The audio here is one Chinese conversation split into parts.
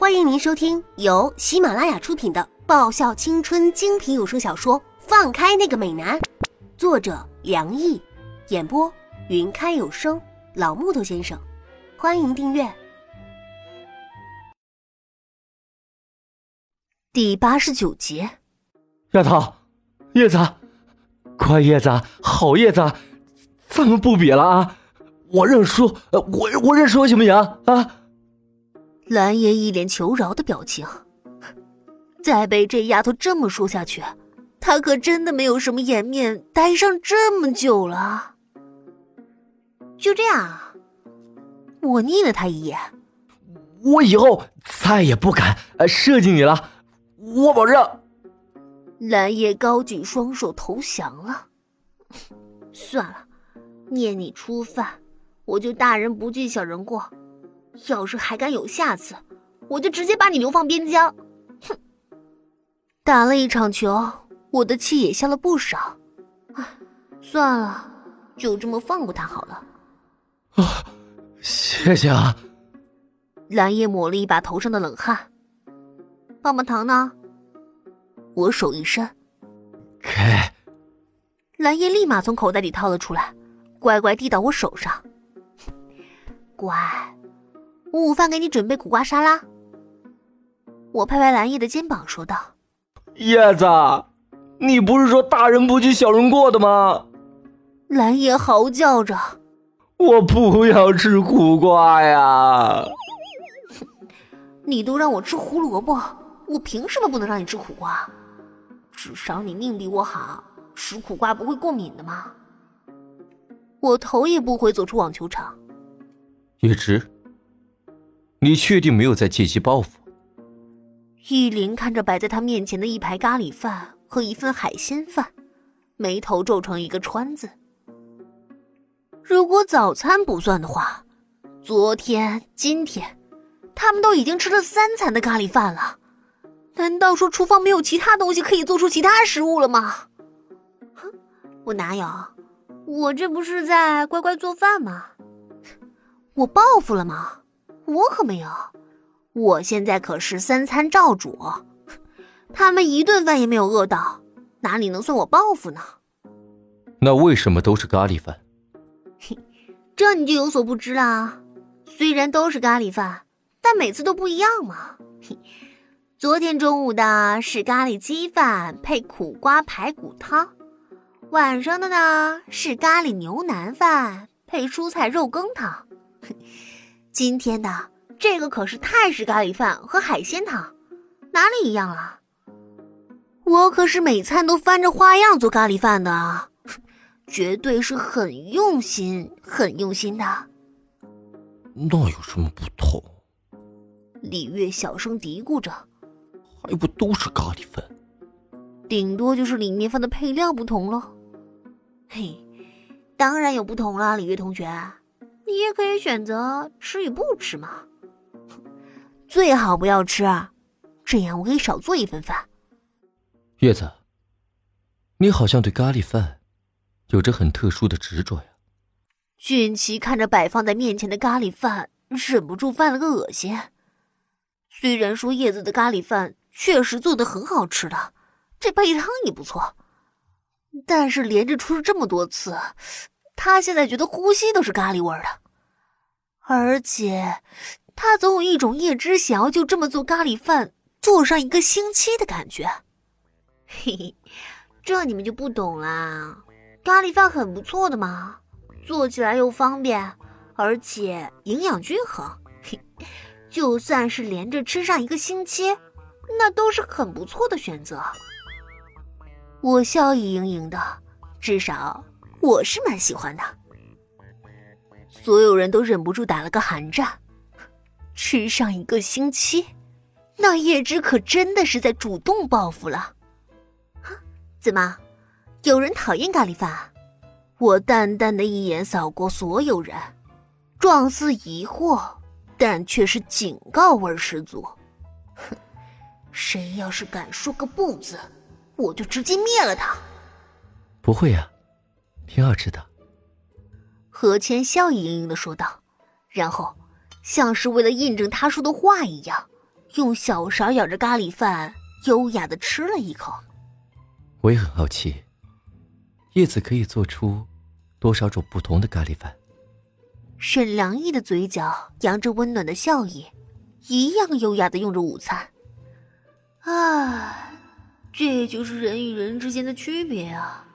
欢迎您收听由喜马拉雅出品的爆笑青春精品有声小说《放开那个美男》，作者梁毅，演播云开有声老木头先生。欢迎订阅第八十九集。丫头，叶子，乖叶子，好叶子，咱们不比了啊！我认输，我我认输行不行啊？蓝爷一脸求饶的表情，再被这丫头这么说下去，他可真的没有什么颜面待上这么久了。就这样，我睨了他一眼，我以后再也不敢设计你了，我保证。蓝爷高举双手投降了。算了，念你初犯，我就大人不计小人过。要是还敢有下次，我就直接把你流放边疆。哼！打了一场球，我的气也消了不少。唉，算了，就这么放过他好了。啊，谢谢啊！蓝叶抹了一把头上的冷汗。棒棒糖呢？我手一伸，给。蓝叶立马从口袋里掏了出来，乖乖递到我手上。乖，午饭给你准备苦瓜沙拉。我拍拍蓝叶的肩膀说道：“叶子，你不是说大人不计小人过的吗？”蓝叶嚎叫着：“我不要吃苦瓜呀！”你都让我吃胡萝卜，我凭什么不能让你吃苦瓜？至少你命比我好，吃苦瓜不会过敏的嘛。我头也不回走出网球场。叶芝，你确定没有在借机报复？依林看着摆在他面前的一排咖喱饭和一份海鲜饭，眉头皱成一个川字。如果早餐不算的话，昨天、今天，他们都已经吃了三餐的咖喱饭了。难道说厨房没有其他东西可以做出其他食物了吗？哼，我哪有？我这不是在乖乖做饭吗？我报复了吗？我可没有。我现在可是三餐照煮，他们一顿饭也没有饿到，哪里能算我报复呢？那为什么都是咖喱饭？嘿，这你就有所不知啦。虽然都是咖喱饭，但每次都不一样嘛。嘿。昨天中午的是咖喱鸡饭配苦瓜排骨汤，晚上的呢是咖喱牛腩饭配蔬菜肉羹汤。今天的这个可是泰式咖喱饭和海鲜汤，哪里一样啊？我可是每餐都翻着花样做咖喱饭的，绝对是很用心、很用心的。那有什么不同？李月小声嘀咕着。还不都是咖喱饭，顶多就是里面放的配料不同了。嘿，当然有不同啦，李月同学，你也可以选择吃与不吃嘛。最好不要吃，这样我可以少做一份饭。叶子，你好像对咖喱饭有着很特殊的执着呀。俊奇看着摆放在面前的咖喱饭，忍不住犯了个恶心。虽然说叶子的咖喱饭。确实做的很好吃的，这配汤也不错。但是连着吃了这么多次，他现在觉得呼吸都是咖喱味儿的，而且他总有一种叶知晓就这么做咖喱饭做上一个星期的感觉。嘿嘿，这你们就不懂啦。咖喱饭很不错的嘛，做起来又方便，而且营养均衡。嘿，就算是连着吃上一个星期。那都是很不错的选择。我笑意盈盈的，至少我是蛮喜欢的。所有人都忍不住打了个寒战。吃上一个星期，那叶芝可真的是在主动报复了。怎么，有人讨厌咖喱饭？我淡淡的一眼扫过所有人，状似疑惑，但却是警告味十足。哼。谁要是敢说个不字，我就直接灭了他。不会呀，挺好吃的。何谦笑意盈盈的说道，然后像是为了印证他说的话一样，用小勺舀着咖喱饭，优雅的吃了一口。我也很好奇，叶子可以做出多少种不同的咖喱饭。沈良义的嘴角扬着温暖的笑意，一样优雅的用着午餐。啊，这就是人与人之间的区别啊！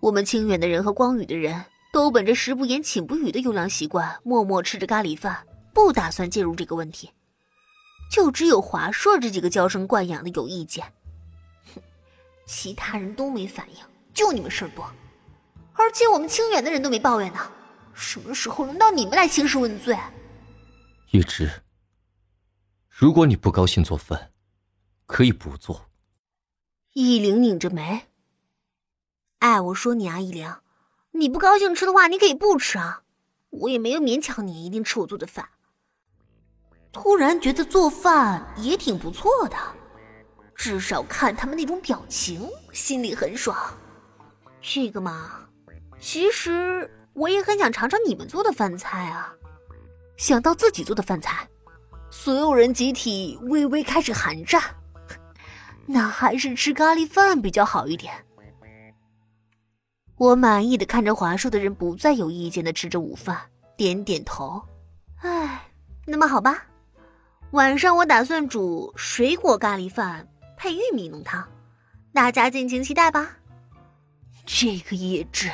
我们清远的人和光宇的人都本着食不言寝不语的优良习惯，默默吃着咖喱饭，不打算介入这个问题。就只有华硕这几个娇生惯养的有意见。哼，其他人都没反应，就你们事儿多，而且我们清远的人都没抱怨呢。什么时候轮到你们来兴师问罪？一直，如果你不高兴做饭，可以不做。易灵拧着眉。哎，我说你啊，易灵，你不高兴吃的话，你可以不吃啊，我也没有勉强你一定吃我做的饭。突然觉得做饭也挺不错的，至少看他们那种表情，心里很爽。这个嘛，其实。我也很想尝尝你们做的饭菜啊！想到自己做的饭菜，所有人集体微微开始寒战。那还是吃咖喱饭比较好一点。我满意的看着华硕的人不再有意见的吃着午饭，点点头。唉，那么好吧，晚上我打算煮水果咖喱饭配玉米浓汤，大家尽情期待吧。这个叶志。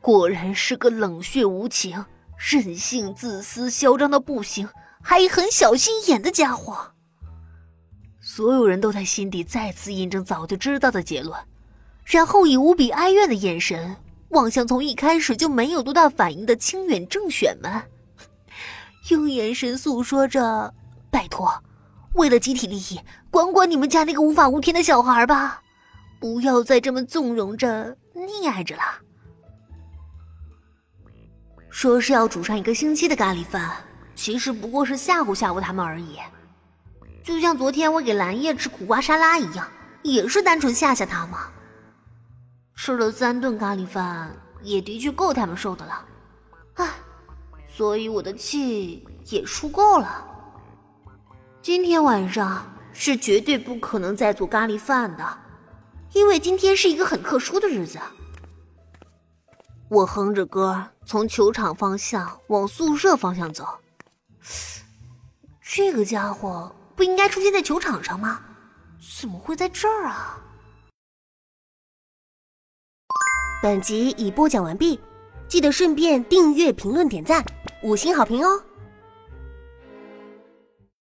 果然是个冷血无情、任性、自私、嚣张到不行，还很小心眼的家伙。所有人都在心底再次印证早就知道的结论，然后以无比哀怨的眼神望向从一开始就没有多大反应的清远正选们，用眼神诉说着：“拜托，为了集体利益，管管你们家那个无法无天的小孩吧，不要再这么纵容着、溺爱着了。”说是要煮上一个星期的咖喱饭，其实不过是吓唬吓唬他们而已。就像昨天我给蓝叶吃苦瓜沙拉一样，也是单纯吓吓他嘛。吃了三顿咖喱饭，也的确够他们受的了。唉，所以我的气也出够了。今天晚上是绝对不可能再做咖喱饭的，因为今天是一个很特殊的日子。我哼着歌，从球场方向往宿舍方向走。这个家伙不应该出现在球场上吗？怎么会在这儿啊？本集已播讲完毕，记得顺便订阅、评论、点赞、五星好评哦！